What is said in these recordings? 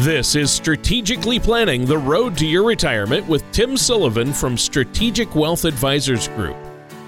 This is Strategically Planning the Road to Your Retirement with Tim Sullivan from Strategic Wealth Advisors Group.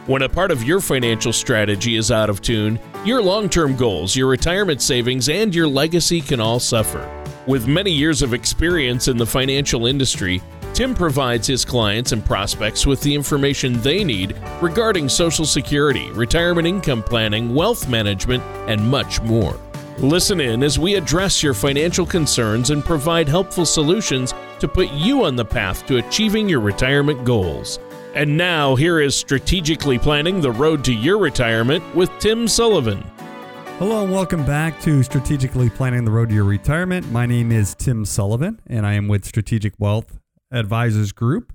When a part of your financial strategy is out of tune, your long term goals, your retirement savings, and your legacy can all suffer. With many years of experience in the financial industry, Tim provides his clients and prospects with the information they need regarding Social Security, retirement income planning, wealth management, and much more. Listen in as we address your financial concerns and provide helpful solutions to put you on the path to achieving your retirement goals. And now, here is Strategically Planning the Road to Your Retirement with Tim Sullivan. Hello, and welcome back to Strategically Planning the Road to Your Retirement. My name is Tim Sullivan, and I am with Strategic Wealth Advisors Group.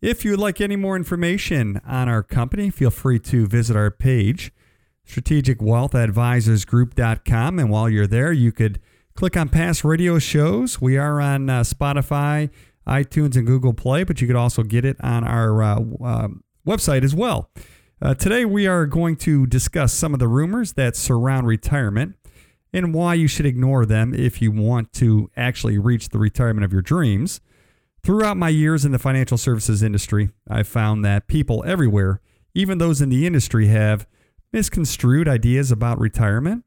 If you would like any more information on our company, feel free to visit our page strategicwealthadvisorsgroup.com. And while you're there, you could click on past radio shows. We are on uh, Spotify, iTunes, and Google Play, but you could also get it on our uh, uh, website as well. Uh, today, we are going to discuss some of the rumors that surround retirement and why you should ignore them if you want to actually reach the retirement of your dreams. Throughout my years in the financial services industry, I've found that people everywhere, even those in the industry, have misconstrued ideas about retirement.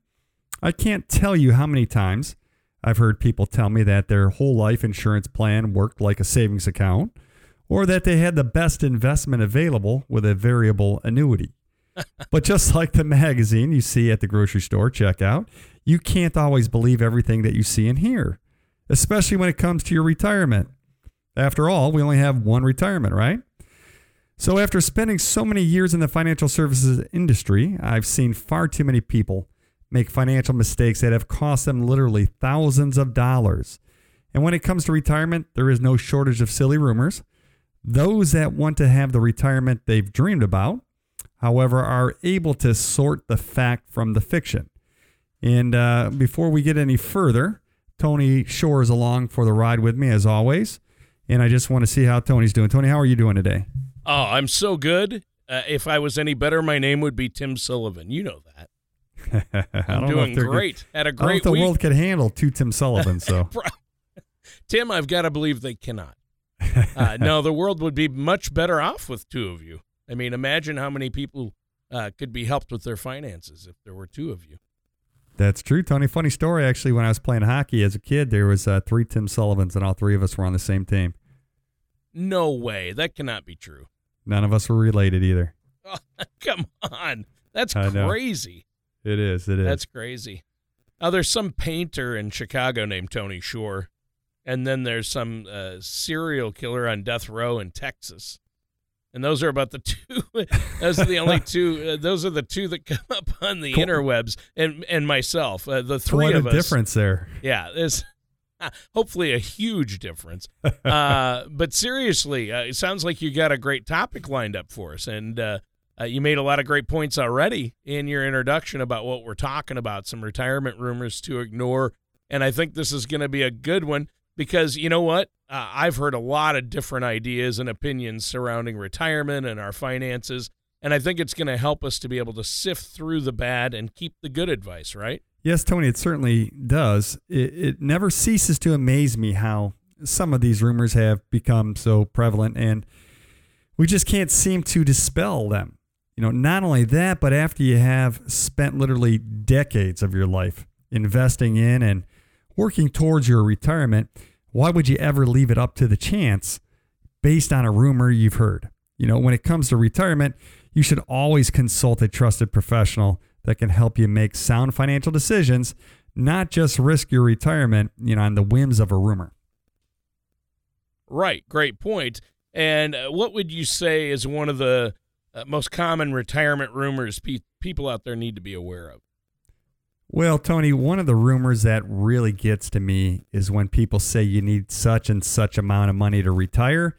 I can't tell you how many times I've heard people tell me that their whole life insurance plan worked like a savings account or that they had the best investment available with a variable annuity. but just like the magazine you see at the grocery store checkout, you can't always believe everything that you see and hear, especially when it comes to your retirement. After all, we only have one retirement, right? So, after spending so many years in the financial services industry, I've seen far too many people make financial mistakes that have cost them literally thousands of dollars. And when it comes to retirement, there is no shortage of silly rumors. Those that want to have the retirement they've dreamed about, however, are able to sort the fact from the fiction. And uh, before we get any further, Tony Shore is along for the ride with me as always. And I just want to see how Tony's doing. Tony, how are you doing today? Oh, I'm so good. Uh, if I was any better, my name would be Tim Sullivan. You know that. I'm doing great. Had a great I the week. world could handle two Tim Sullivan. So, Tim, I've got to believe they cannot. Uh, no, the world would be much better off with two of you. I mean, imagine how many people uh, could be helped with their finances if there were two of you. That's true, Tony. Funny story, actually. When I was playing hockey as a kid, there was uh, three Tim Sullivans, and all three of us were on the same team. No way. That cannot be true. None of us were related either. Oh, come on. That's crazy. It is. It is. That's crazy. Now, there's some painter in Chicago named Tony Shore. And then there's some uh, serial killer on death row in Texas. And those are about the two. those are the only two. Uh, those are the two that come up on the cool. interwebs, and and myself. Uh, the three Quite of a us. difference there. Yeah, there's hopefully a huge difference. Uh, but seriously, uh, it sounds like you got a great topic lined up for us, and uh, uh, you made a lot of great points already in your introduction about what we're talking about, some retirement rumors to ignore, and I think this is going to be a good one because you know what? Uh, I've heard a lot of different ideas and opinions surrounding retirement and our finances, and I think it's going to help us to be able to sift through the bad and keep the good advice, right? Yes, Tony, it certainly does. It, it never ceases to amaze me how some of these rumors have become so prevalent and we just can't seem to dispel them. You know, not only that, but after you have spent literally decades of your life investing in and working towards your retirement, why would you ever leave it up to the chance based on a rumor you've heard? You know, when it comes to retirement, you should always consult a trusted professional that can help you make sound financial decisions, not just risk your retirement, you know, on the whims of a rumor. Right, great point. And uh, what would you say is one of the uh, most common retirement rumors pe- people out there need to be aware of? Well, Tony, one of the rumors that really gets to me is when people say you need such and such amount of money to retire.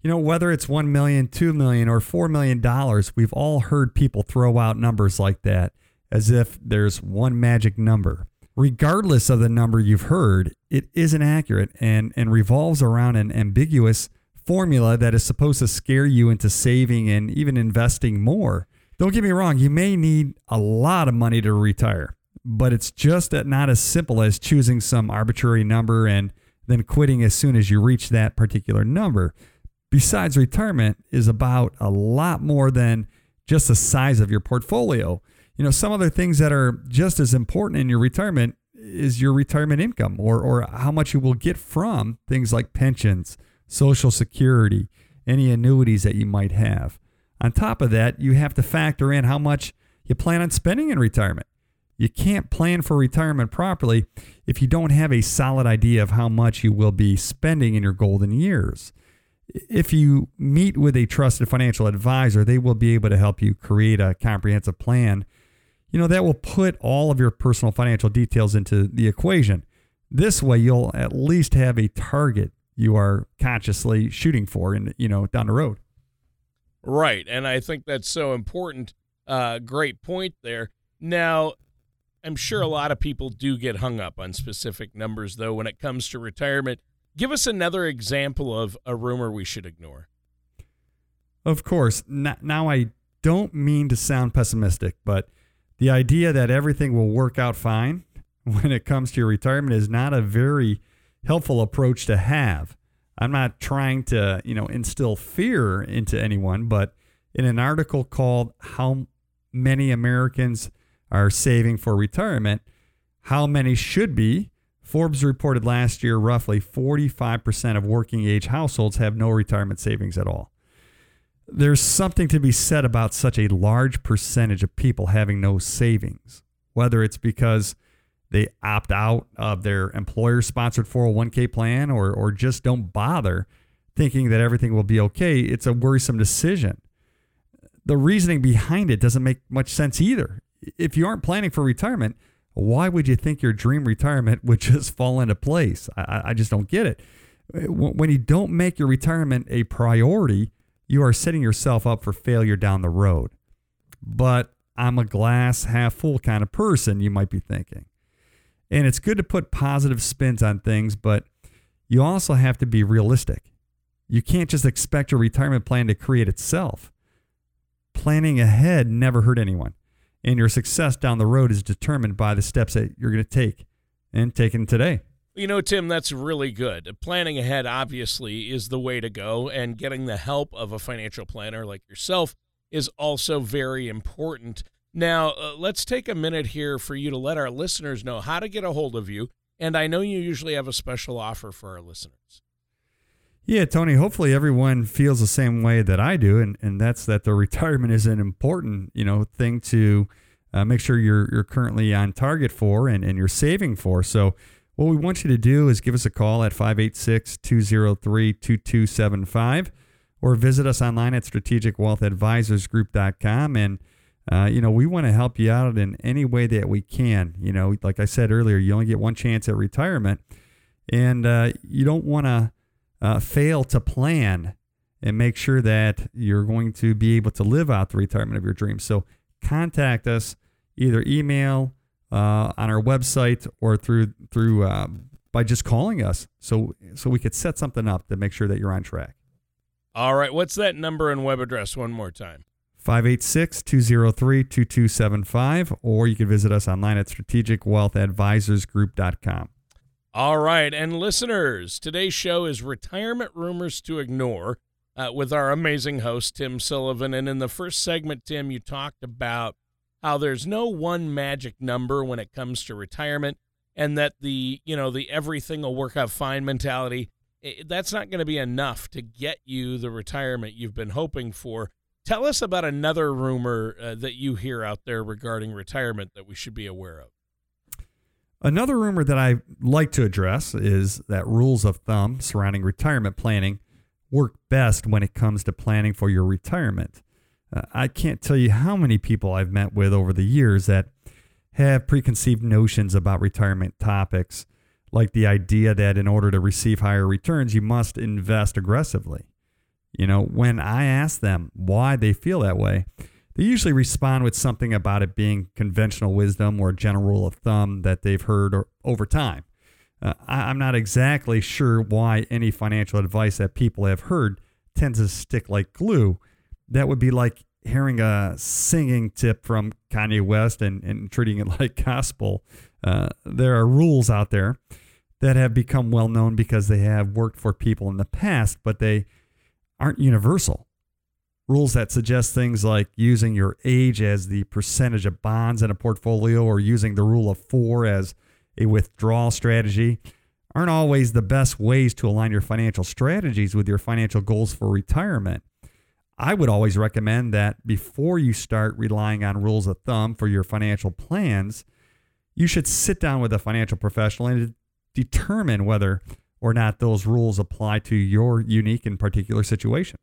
You know, whether it's 1 million, 2 million, or 4 million dollars, we've all heard people throw out numbers like that as if there's one magic number. Regardless of the number you've heard, it isn't accurate and, and revolves around an ambiguous formula that is supposed to scare you into saving and even investing more. Don't get me wrong, you may need a lot of money to retire, but it's just not as simple as choosing some arbitrary number and then quitting as soon as you reach that particular number. Besides, retirement is about a lot more than just the size of your portfolio. You know, some other things that are just as important in your retirement is your retirement income or, or how much you will get from things like pensions, social security, any annuities that you might have. On top of that, you have to factor in how much you plan on spending in retirement. You can't plan for retirement properly if you don't have a solid idea of how much you will be spending in your golden years. If you meet with a trusted financial advisor, they will be able to help you create a comprehensive plan. You know, that will put all of your personal financial details into the equation. This way, you'll at least have a target you are consciously shooting for in, you know, down the road. Right. And I think that's so important. Uh, great point there. Now, I'm sure a lot of people do get hung up on specific numbers, though, when it comes to retirement. Give us another example of a rumor we should ignore. Of course. Now, I don't mean to sound pessimistic, but the idea that everything will work out fine when it comes to your retirement is not a very helpful approach to have. I'm not trying to, you know, instill fear into anyone, but in an article called How Many Americans are saving for retirement. How many should be? Forbes reported last year roughly 45% of working age households have no retirement savings at all. There's something to be said about such a large percentage of people having no savings, whether it's because they opt out of their employer sponsored 401k plan or, or just don't bother thinking that everything will be okay. It's a worrisome decision. The reasoning behind it doesn't make much sense either if you aren't planning for retirement, why would you think your dream retirement would just fall into place? I, I just don't get it. When you don't make your retirement a priority, you are setting yourself up for failure down the road. But I'm a glass half full kind of person, you might be thinking. And it's good to put positive spins on things, but you also have to be realistic. You can't just expect your retirement plan to create itself. Planning ahead never hurt anyone and your success down the road is determined by the steps that you're going to take and taking today. You know, Tim, that's really good. Planning ahead, obviously, is the way to go, and getting the help of a financial planner like yourself is also very important. Now, uh, let's take a minute here for you to let our listeners know how to get a hold of you. And I know you usually have a special offer for our listeners. Yeah, Tony, hopefully everyone feels the same way that I do, and, and that's that the retirement is an important, you know, thing to uh, make sure you're you're currently on target for and, and you're saving for. So what we want you to do is give us a call at 586-203-2275 or visit us online at strategicwealthadvisorsgroup.com and uh, you know, we want to help you out in any way that we can. You know, like I said earlier, you only get one chance at retirement, and uh, you don't want to uh, fail to plan and make sure that you're going to be able to live out the retirement of your dreams. So contact us either email uh, on our website or through through uh, by just calling us so so we could set something up to make sure that you're on track. All right, what's that number and web address one more time? 586-203-2275 or you can visit us online at strategicwealthadvisorsgroup.com. All right. And listeners, today's show is Retirement Rumors to Ignore uh, with our amazing host, Tim Sullivan. And in the first segment, Tim, you talked about how there's no one magic number when it comes to retirement and that the, you know, the everything will work out fine mentality, it, that's not going to be enough to get you the retirement you've been hoping for. Tell us about another rumor uh, that you hear out there regarding retirement that we should be aware of. Another rumor that I like to address is that rules of thumb surrounding retirement planning work best when it comes to planning for your retirement. Uh, I can't tell you how many people I've met with over the years that have preconceived notions about retirement topics, like the idea that in order to receive higher returns, you must invest aggressively. You know, when I ask them why they feel that way, they usually respond with something about it being conventional wisdom or a general rule of thumb that they've heard or, over time. Uh, I, I'm not exactly sure why any financial advice that people have heard tends to stick like glue. That would be like hearing a singing tip from Kanye West and, and treating it like gospel. Uh, there are rules out there that have become well known because they have worked for people in the past, but they aren't universal. Rules that suggest things like using your age as the percentage of bonds in a portfolio or using the rule of four as a withdrawal strategy aren't always the best ways to align your financial strategies with your financial goals for retirement. I would always recommend that before you start relying on rules of thumb for your financial plans, you should sit down with a financial professional and determine whether or not those rules apply to your unique and particular situation.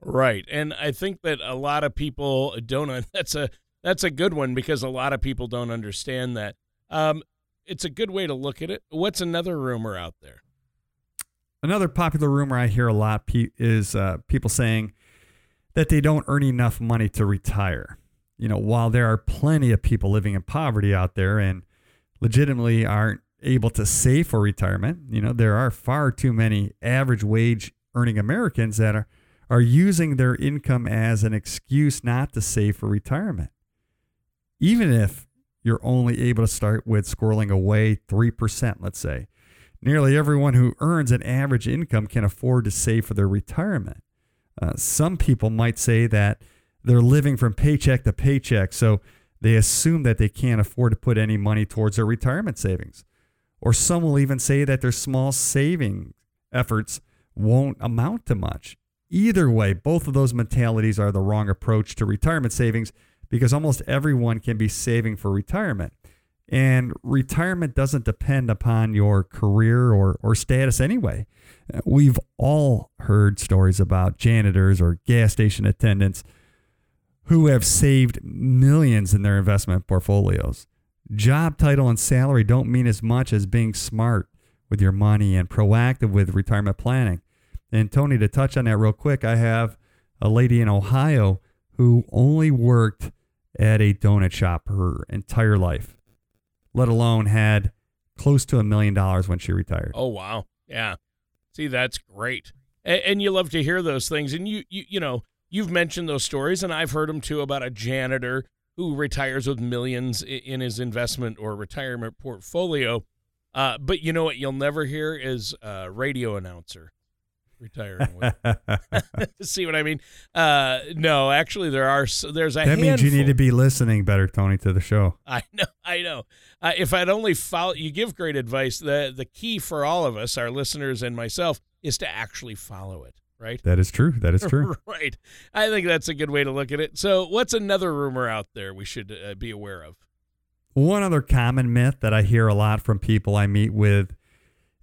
Right. And I think that a lot of people don't that's a that's a good one because a lot of people don't understand that. Um, it's a good way to look at it. What's another rumor out there? Another popular rumor I hear a lot is uh, people saying that they don't earn enough money to retire. You know, while there are plenty of people living in poverty out there and legitimately aren't able to save for retirement, you know, there are far too many average wage earning Americans that are, are using their income as an excuse not to save for retirement. Even if you're only able to start with squirreling away 3%, let's say. Nearly everyone who earns an average income can afford to save for their retirement. Uh, some people might say that they're living from paycheck to paycheck, so they assume that they can't afford to put any money towards their retirement savings. Or some will even say that their small saving efforts won't amount to much. Either way, both of those mentalities are the wrong approach to retirement savings because almost everyone can be saving for retirement. And retirement doesn't depend upon your career or, or status anyway. We've all heard stories about janitors or gas station attendants who have saved millions in their investment portfolios. Job title and salary don't mean as much as being smart with your money and proactive with retirement planning. And Tony, to touch on that real quick, I have a lady in Ohio who only worked at a donut shop her entire life, let alone had close to a million dollars when she retired. Oh wow, yeah. See, that's great, and, and, you love to hear those things. And you, you, you know, you've mentioned those stories, and I've heard them too about a janitor who retires with millions in his investment or retirement portfolio. Uh, but you know what you'll never hear is a radio announcer retiring with. See what I mean? Uh, no, actually, there are. There's a. That handful. means you need to be listening better, Tony, to the show. I know. I know. Uh, if I'd only follow, you give great advice. the The key for all of us, our listeners and myself, is to actually follow it. Right. That is true. That is true. right. I think that's a good way to look at it. So, what's another rumor out there we should uh, be aware of? One other common myth that I hear a lot from people I meet with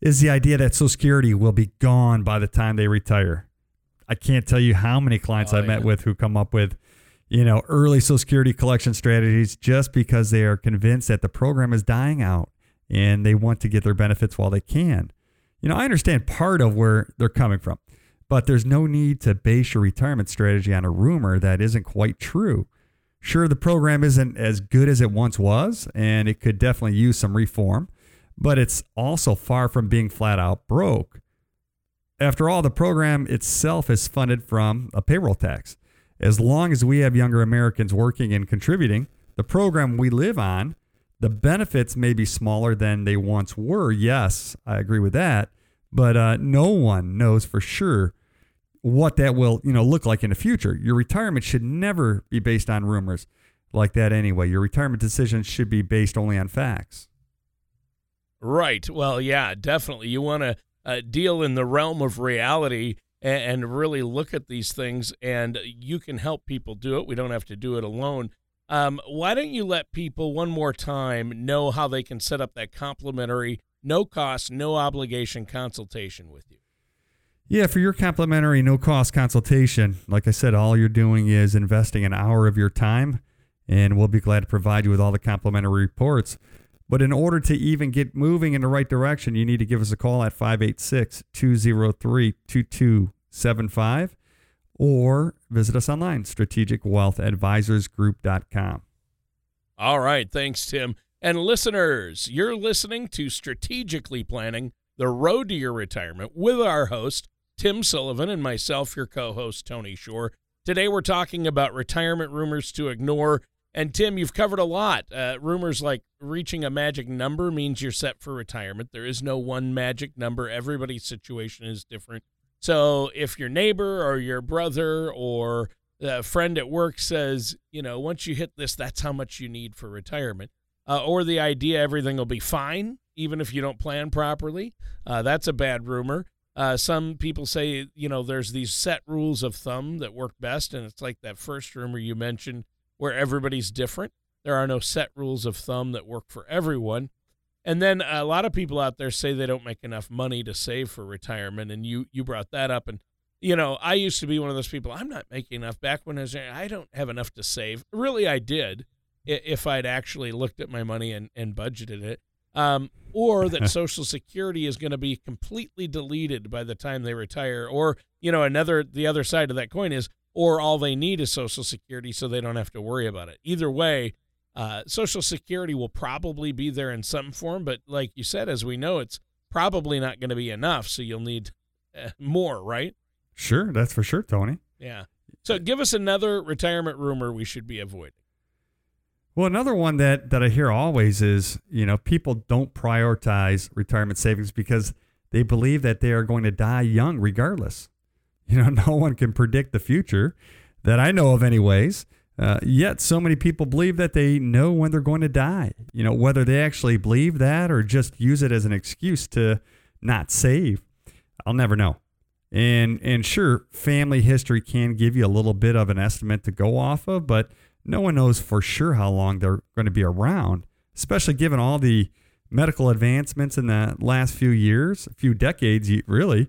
is the idea that Social Security will be gone by the time they retire. I can't tell you how many clients oh, I've yeah. met with who come up with, you know, early Social Security collection strategies just because they are convinced that the program is dying out and they want to get their benefits while they can. You know, I understand part of where they're coming from, but there's no need to base your retirement strategy on a rumor that isn't quite true. Sure, the program isn't as good as it once was, and it could definitely use some reform but it's also far from being flat out broke. After all, the program itself is funded from a payroll tax. As long as we have younger Americans working and contributing, the program we live on, the benefits may be smaller than they once were. Yes, I agree with that. But uh, no one knows for sure what that will you know look like in the future. Your retirement should never be based on rumors like that anyway. Your retirement decisions should be based only on facts. Right. Well, yeah, definitely. You want to uh, deal in the realm of reality and, and, really look at these things, and you can help people do it. We don't have to do it alone. Um, why don't you let people one more time know how they can set up that complimentary, no cost, no obligation consultation with you? Yeah, for your complimentary, no cost consultation, like I said, all you're doing is investing an hour of your time, and we'll be glad to provide you with all the complimentary reports. But in order to even get moving in the right direction, you need to give us a call at 586 203 2275 or visit us online, strategicwealthadvisorsgroup.com. All right. Thanks, Tim. And listeners, you're listening to Strategically Planning the Road to Your Retirement with our host, Tim Sullivan, and myself, your co host, Tony Shore. Today, we're talking about retirement rumors to ignore And Tim, you've covered a lot. Uh, rumors like reaching a magic number means you're set for retirement. There is no one magic number. Everybody's situation is different. So if your neighbor or your brother or a friend at work says, you know, once you hit this, that's how much you need for retirement, uh, or the idea everything will be fine even if you don't plan properly, uh, that's a bad rumor. Uh, some people say, you know, there's these set rules of thumb that work best, and it's like that first rumor you mentioned where everybody's different. There are no set rules of thumb that work for everyone. And then a lot of people out there say they don't make enough money to save for retirement, and you you brought that up. And you know, I used to be one of those people. I'm not making enough. Back when I was, I don't have enough to save. Really, I did, if I'd actually looked at my money and and budgeted it um, or that Social Security is going to be completely deleted by the time they retire, or you know, another the other side of that coin is, or all they need is Social Security, so they don't have to worry about it. Either way, uh, Social Security will probably be there in some form, but like you said, as we know, it's probably not going to be enough, so you'll need uh, more, right? Sure, that's for sure, Tony. Yeah. So give us another retirement rumor we should be avoiding. Well, another one that, that I hear always is, you know, people don't prioritize retirement savings because they believe that they are going to die young regardless. You know, no one can predict the future that I know of, anyways. Uh, yet, so many people believe that they know when they're going to die. You know, whether they actually believe that or just use it as an excuse to not save, I'll never know. And and sure, family history can give you a little bit of an estimate to go off of, but no one knows for sure how long they're going to be around, especially given all the medical advancements in the last few years, a few decades, really,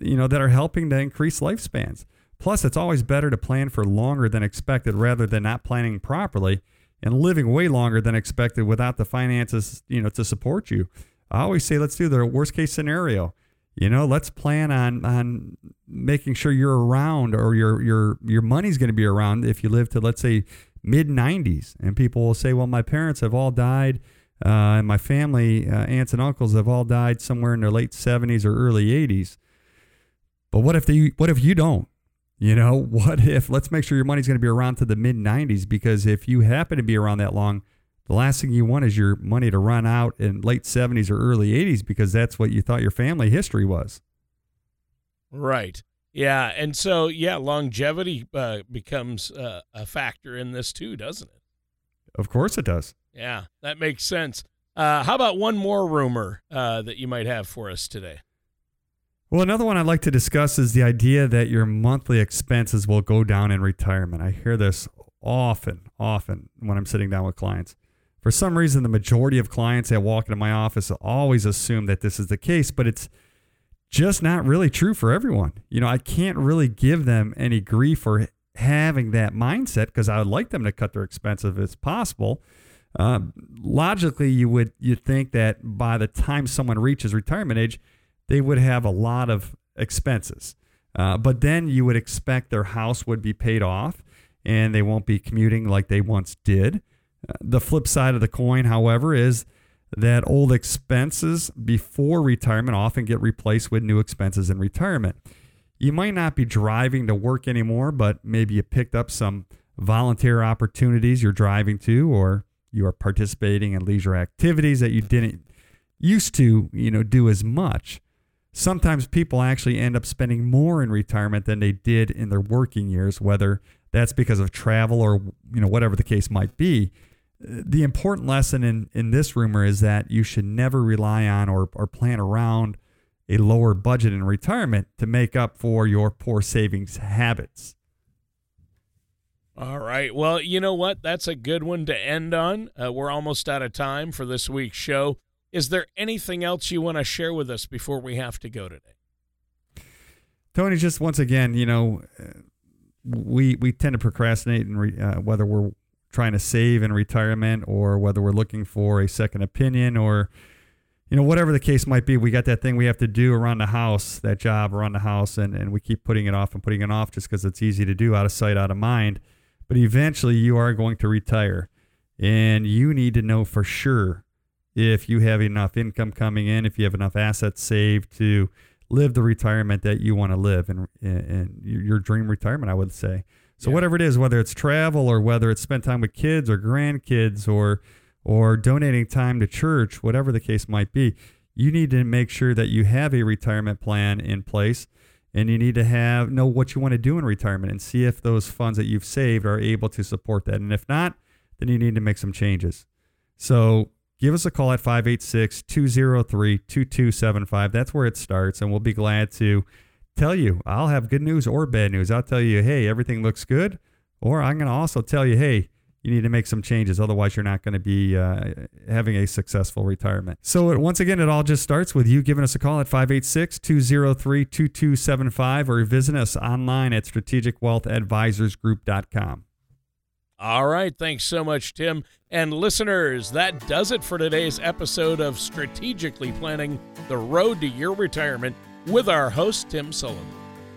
you know, that are helping to increase lifespans. Plus, it's always better to plan for longer than expected rather than not planning properly and living way longer than expected without the finances, you know, to support you. I always say let's do the worst case scenario. You know, let's plan on on making sure you're around or your your your money's going to be around if you live to let's say mid 90s. And people will say, well, my parents have all died, uh, and my family, uh, aunts and uncles, have all died somewhere in their late 70s or early 80s. But what if they, what if you don't? You know, what if, let's make sure your money's going to be around to the mid 90s because if you happen to be around that long, the last thing you want is your money to run out in late 70s or early 80s because that's what you thought your family history was. Right. Yeah, and so yeah, longevity uh, becomes uh, a factor in this too, doesn't it? Of course, it does. Yeah, that makes sense. Uh, how about one more rumor uh, that you might have for us today? Well, another one I'd like to discuss is the idea that your monthly expenses will go down in retirement. I hear this often, often when I'm sitting down with clients. For some reason, the majority of clients that walk into my office always assume that this is the case, but it's just not really true for everyone. You know, I can't really give them any grief for having that mindset because I would like them to cut their expenses as possible. Uh, logically, you would you think that by the time someone reaches retirement age, they would have a lot of expenses. Uh, but then you would expect their house would be paid off and they won't be commuting like they once did. Uh, the flip side of the coin, however, is that old expenses before retirement often get replaced with new expenses in retirement. You might not be driving to work anymore, but maybe you picked up some volunteer opportunities you're driving to, or you are participating in leisure activities that you didn't used to, you know, do as much. Sometimes people actually end up spending more in retirement than they did in their working years, whether that's because of travel or you know whatever the case might be the important lesson in, in this rumor is that you should never rely on or, or plan around a lower budget in retirement to make up for your poor savings habits. All right. Well, you know what? That's a good one to end on. Uh, we're almost out of time for this week's show. Is there anything else you want to share with us before we have to go today? Tony, just once again, you know, uh, we we tend to procrastinate, and re, uh, whether we're trying to save in retirement or whether we're looking for a second opinion or you know whatever the case might be we got that thing we have to do around the house that job around the house and, and we keep putting it off and putting it off just because it's easy to do out of sight out of mind but eventually you are going to retire and you need to know for sure if you have enough income coming in if you have enough assets saved to live the retirement that you want to live and, and your dream retirement i would say So Yeah. whatever it is, whether it's travel or whether it's spend time with kids or grandkids or or donating time to church, whatever the case might be, you need to make sure that you have a retirement plan in place and you need to have know what you want to do in retirement and see if those funds that you've saved are able to support that. And if not, then you need to make some changes. So give us a call at 586 203 2275. That's where it starts. And we'll be glad to tell you. I'll have good news or bad news. I'll tell you, hey, everything looks good. Or I'm going to also tell you, hey, you need to make some changes. Otherwise, you're not going to be uh, having a successful retirement. So, once again, it all just starts with you giving us a call at 586 203 2275 or visit us online at strategicwealthadvisorsgroup.com. All right. Thanks so much, Tim. And listeners, that does it for today's episode of Strategically Planning the Road to Your Retirement with our host, Tim Sullivan.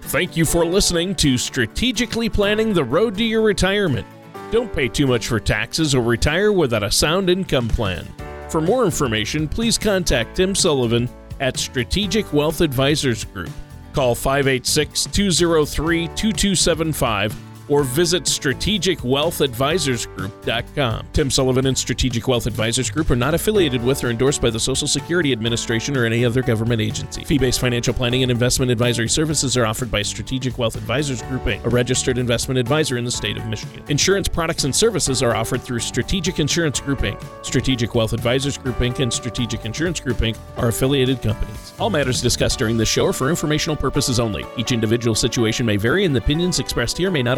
Thank you for listening to Strategically Planning the Road to Your Retirement. Don't pay too much for taxes or retire without a sound income plan. For more information, please contact Tim Sullivan at Strategic Wealth Advisors Group. Call 586 203 2275 or visit strategicwealthadvisorsgroup.com. Tim Sullivan and Strategic Wealth Advisors Group are not affiliated with or endorsed by the Social Security Administration or any other government agency. Fee-based financial planning and investment advisory services are offered by Strategic Wealth Advisors Group, a registered investment advisor in the state of Michigan. Insurance products and services are offered through Strategic Insurance Group, Inc., Strategic Wealth Advisors Group, Inc., and Strategic Insurance Group, Inc. are affiliated companies. All matters discussed during this show are for informational purposes only. Each individual situation may vary, and the opinions expressed here may not